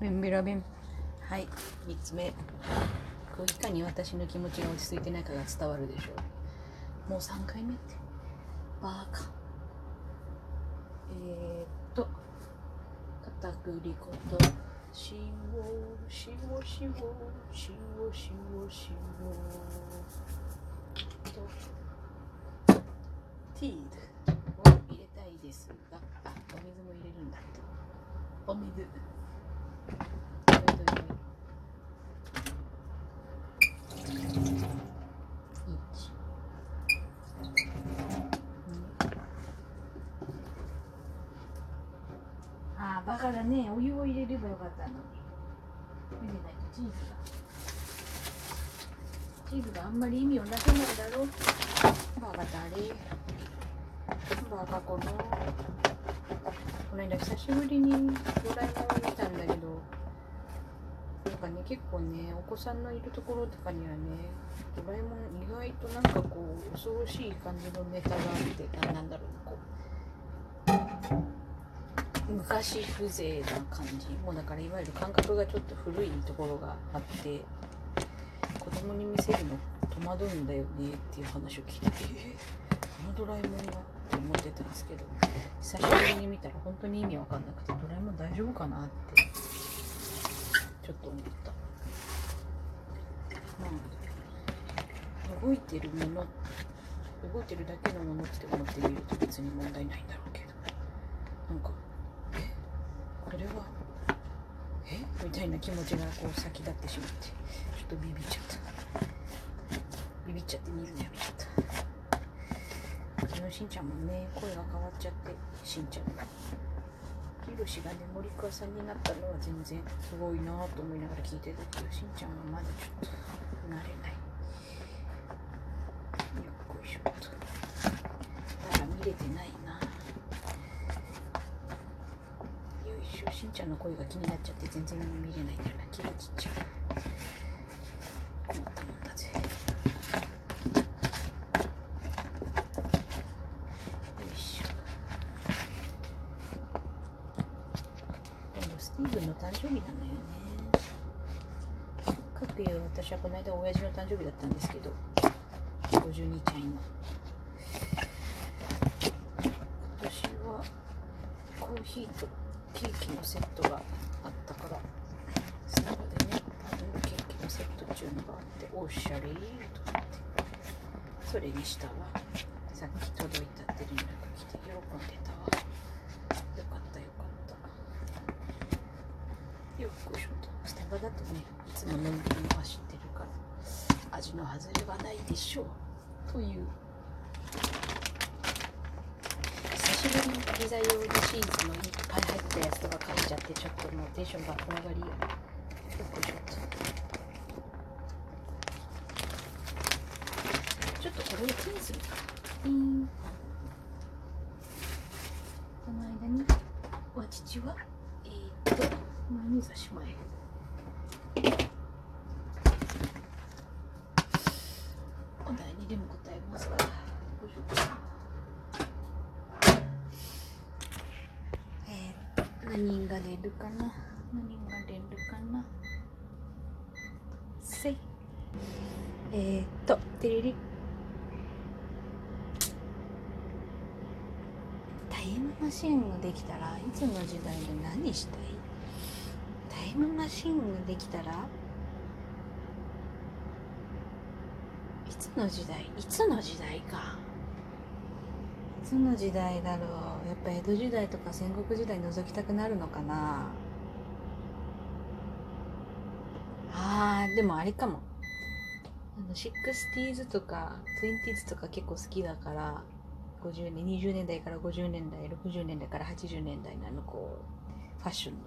ベンベラベン。はい3つ目。こういかに私の気持ちが落ち着いてないかが伝わるでしょう。もう3回目って。バカ。えー、っと。片栗粉と。塩塩塩塩塩塩とティードを入れたいですがあお水も入れるんだお水ああバカだねお湯を入れればよかったのに。入れないとチーズが。チーズがあんまり意味をなせないだろう。バカだれ。バカこのこの間久しぶりにドラえもんを見たんだけど。なんかね結構ねお子さんのいるところとかにはねドラえもん意外となんかこう恐ろしい感じのネタがあってななんだろうこう。昔風情な感じ。もうだからいわゆる感覚がちょっと古いところがあって子供に見せるの戸惑うんだよねっていう話を聞いててえあのドラえもんがって思ってたんですけど久しぶりに見たら本当に意味わかんなくてドラえもん大丈夫かなってちょっと思った。まあ動いてるもの動いてるだけのものって思ってみると別に問題ないんだろうけどなんかえこれはえみたいな気持ちがこう先立ってしまってちょっとビビっちゃった。ビビっちゃって見るのやめちゃった。うちのしんちゃんもね声が変わっちゃってしんちゃんがヒロシがね森川さんになったのは全然すごいなと思いながら聞いてたけどしんちゃんはまだちょっと慣れない。よっこいしょっと。まだ見れてない。なよいしょしんちゃんの声が気になっちゃって全然見れないんだよな気がちっちゃい困ったもん。だぜよいしょ今度スティーブンの誕生日なのよね。かくいう私はこの間親父の誕生日だったんですけど52ちゃん今今年はコーヒーとケーキのセットがあったから。スタバでねケーキのセットっていうのがあっておしゃれーと思って。それにしたわ。さっき届いたって連絡来て喜んでたわ。よかったよかった。よっこしょと。スタバだとねいつものんびり走ってるから味の外れはないでしょう。という久しぶりにピザ用のシーズのいっぱい入ったやつとか買っちゃってちょっともうテンションが上がりよよっこいしょとちょっとこれを気にするかピンその間にお父はえー、っと前に差しまえお題にでも答えますかよいしょえー、っと何が出るかな。何が出るかな。せい。えー、っとてれりタイムマシンができたらいつの時代で何したい？タイムマシンができたらいつの時代？いつの時代か。つの時代だろう。やっぱ江戸時代とか戦国時代覗きたくなるのかな。あーでもあれかも。あの 60s とか 20s とか結構好きだから50年20年代から50年代60年代から80年代のあのこうファッションの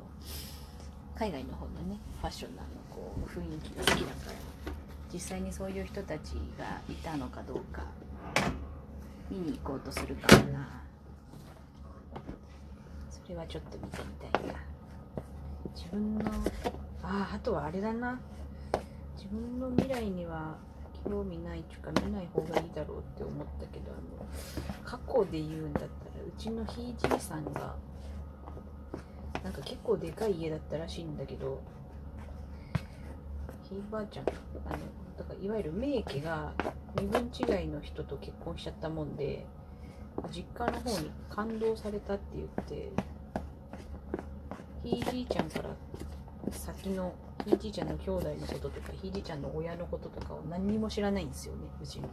海外の方のねファッションのあのこう雰囲気が好きだから。実際にそういう人たちがいたのかどうか。見に行こうとするかもな。それはちょっと見てみたいな。自分のあああとはあれだな。自分の未来には興味ないっていうか見ない方がいいだろうって思ったけどあの過去で言うんだったらうちのひいじいさんがなんか結構でかい家だったらしいんだけどひいばあちゃんあのだからいわゆる名家が身分違いの人と結婚しちゃったもんで実家の方に感動されたって言ってひいじいちゃんから先のひいじいちゃんの兄弟のこととかひいじいちゃんの親のこととかを何にも知らないんですよねうちの。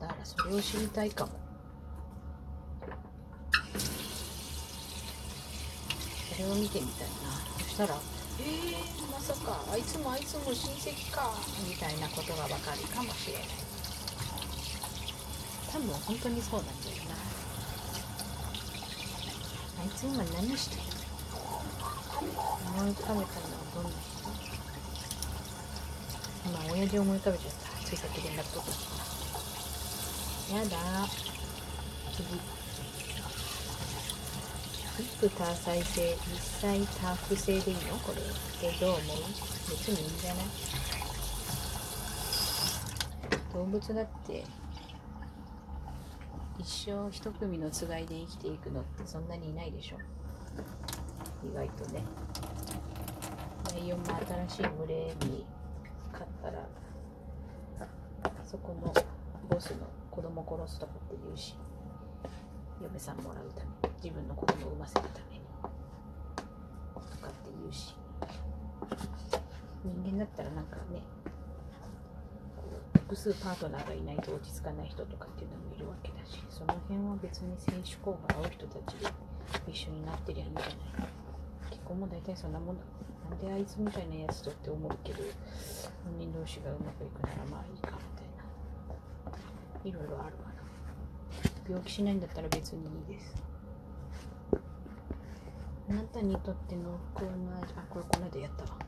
だからそれを知りたいかも。それを見てみたいな。そしたらえー、まさかあいつもあいつも親戚かみたいなことがわかるかもしれない。多分本当にそうなんだよな。あいつ今何してる思い浮かべたのはどんな人？今親父思い浮かべちゃった。ついさっき連絡取ったやだ。次。一夫多妻制一妻多夫制でいいの？これ。えどう思う？別にいいんじゃない？動物だって一生一組のつがいで生きていくのってそんなにいないでしょ。意外とね。ライオンも新しい群れに勝ったらそこのボスの子供殺すとかって言うし嫁さんもらうために。自分の子供を産ませるためにとかって言うし。人間だったらなんかね複数パートナーがいないと落ち着かない人とかっていうのもいるわけだしその辺は別に性趣向が合う人たちで一緒になってりゃいいんじゃない。結婚も大体そんなもんだ。なんであいつみたいなやつとって思うけど本人同士がうまくいくならまあいいかみたいな。いろいろあるわな。病気しないんだったら別にいいです。あなたにとっての不幸な味あこれこの間やったわ。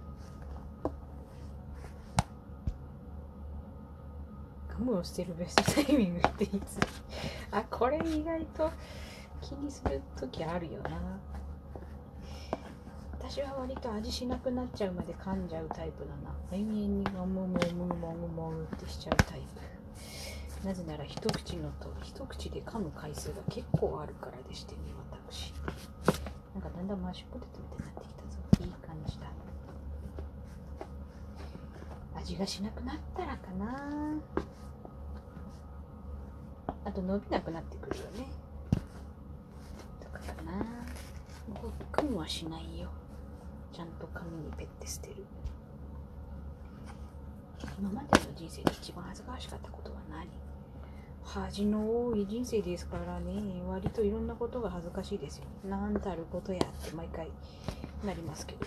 ガムを捨てるベストタイミングっていつあこれ意外と気にする時あるよな。私は割と味しなくなっちゃうまで噛んじゃうタイプだな。永遠にもむもむもむもむってしちゃうタイプ。なぜなら一口のと一口で噛む回数が結構あるからでしてね私。だんだんマッシュポテトみたいになってきたぞ。いい感じだ。味がしなくなったらかな。あと伸びなくなってくるよね。とかかな。ごっくんはしないよ。ちゃんと紙にペッて捨てる。今までの人生で一番恥ずかしかったことは何？恥の多い人生ですからね。割といろんなことが恥ずかしいですよ。なんたることやって毎回なりますけど。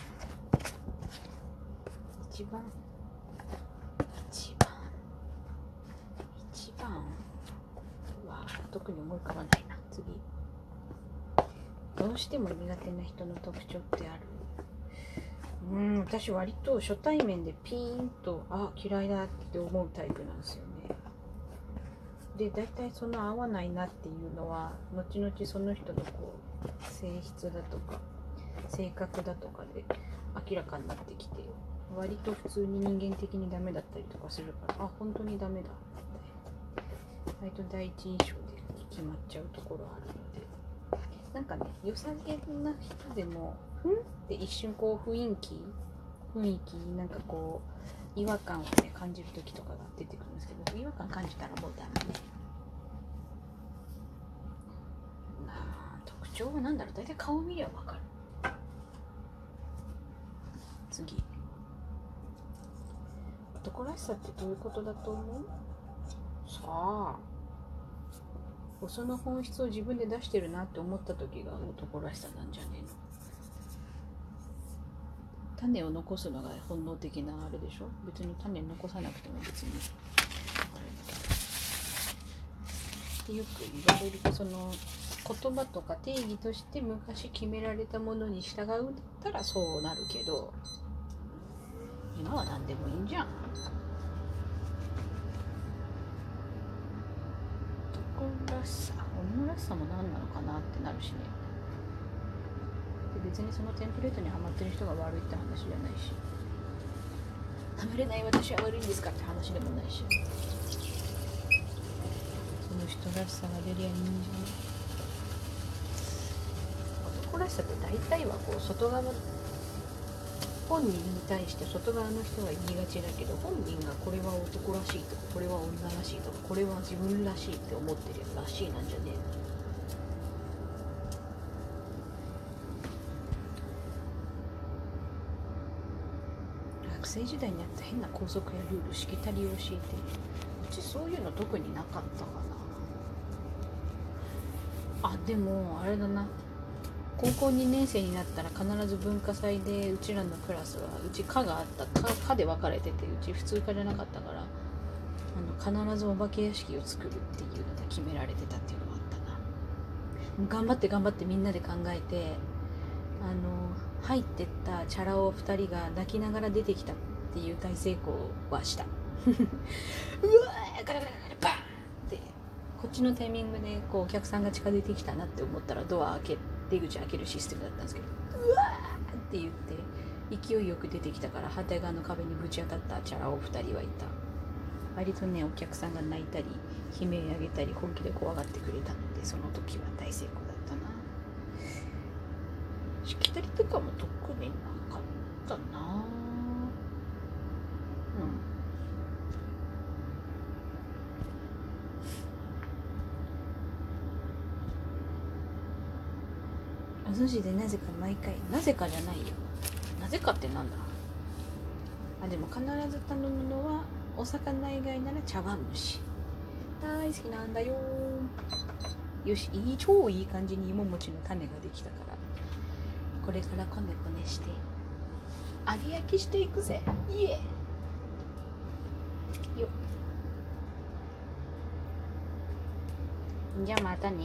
一番一番一番は特に思い浮かばないな。次。どうしても苦手な人の特徴ってある？うん私割と初対面でピーンとあ嫌いだって思うタイプなんですよね。で大体その合わないなっていうのは後々その人のこう性質だとか性格だとかで明らかになってきて割と普通に人間的にダメだったりとかするからあ本当にダメだって割と第一印象で決まっちゃうところあるので。なんかね良さげな人でもふんって一瞬こう雰囲気雰囲気なんかこう違和感をね感じる時とかが出てくるんですけど違和感感じたらもうダメね。まあ特徴は何だろう。大体顔見りゃ分かる。次。男らしさってどういうことだと思う？さあ。その本質を自分で出してるなって思った時が男らしさなんじゃね？種を残すのが本能的なあれでしょ？別に種残さなくても別に。あれだけどよく言われるその言葉とか定義として昔決められたものに従うんだったらそうなるけど今は何でもいいんじゃん。男らしさ女らしさも何なのかなってなるしね。別にそのテンプレートにはまってる人が悪いって話じゃないし。はまれない私は悪いんですかって話でもないし。その人らしさが出りゃいいんじゃない男らしさって大体はこう外側本人に対して外側の人は言いがちだけど本人がこれは男らしいとかこれは女らしいとかこれは自分らしいって思ってるらしいなんじゃねえ学生時代にあった変な校則やルールしきたりを教えて。うちそういうの特になかったかな。あでもあれだな。高校2年生になったら必ず文化祭でうちらのクラスはうち科があった。科科で分かれててうち普通科じゃなかったから。あの必ずお化け屋敷を作るっていうのが決められてたっていうのがあったな。頑張って頑張ってみんなで考えてあの入ってったチャラ男2人が泣きながら出てきたっていう大成功はした。うわーガラガラガラバーンって。こっちのタイミングでこうお客さんが近づいてきたなって思ったらドア開け出口開けるシステムだったんですけどうわーって言って勢いよく出てきたから反対側の壁にぶち当たったチャラ男2人はいた割とねお客さんが泣いたり悲鳴上げたり本気で怖がってくれたのでその時は大成功だったな。しきたりとかも特になかったなうん。お寿司でなぜか毎回なぜかじゃないよ。なぜかってなんだ？あでも必ず頼むのはお魚以外なら茶碗蒸し。大好きなんだよ。よしいい超いい感じに芋餅の種ができたから。これからこねこねして揚げ焼きしていくぜ。イエよじゃあまたね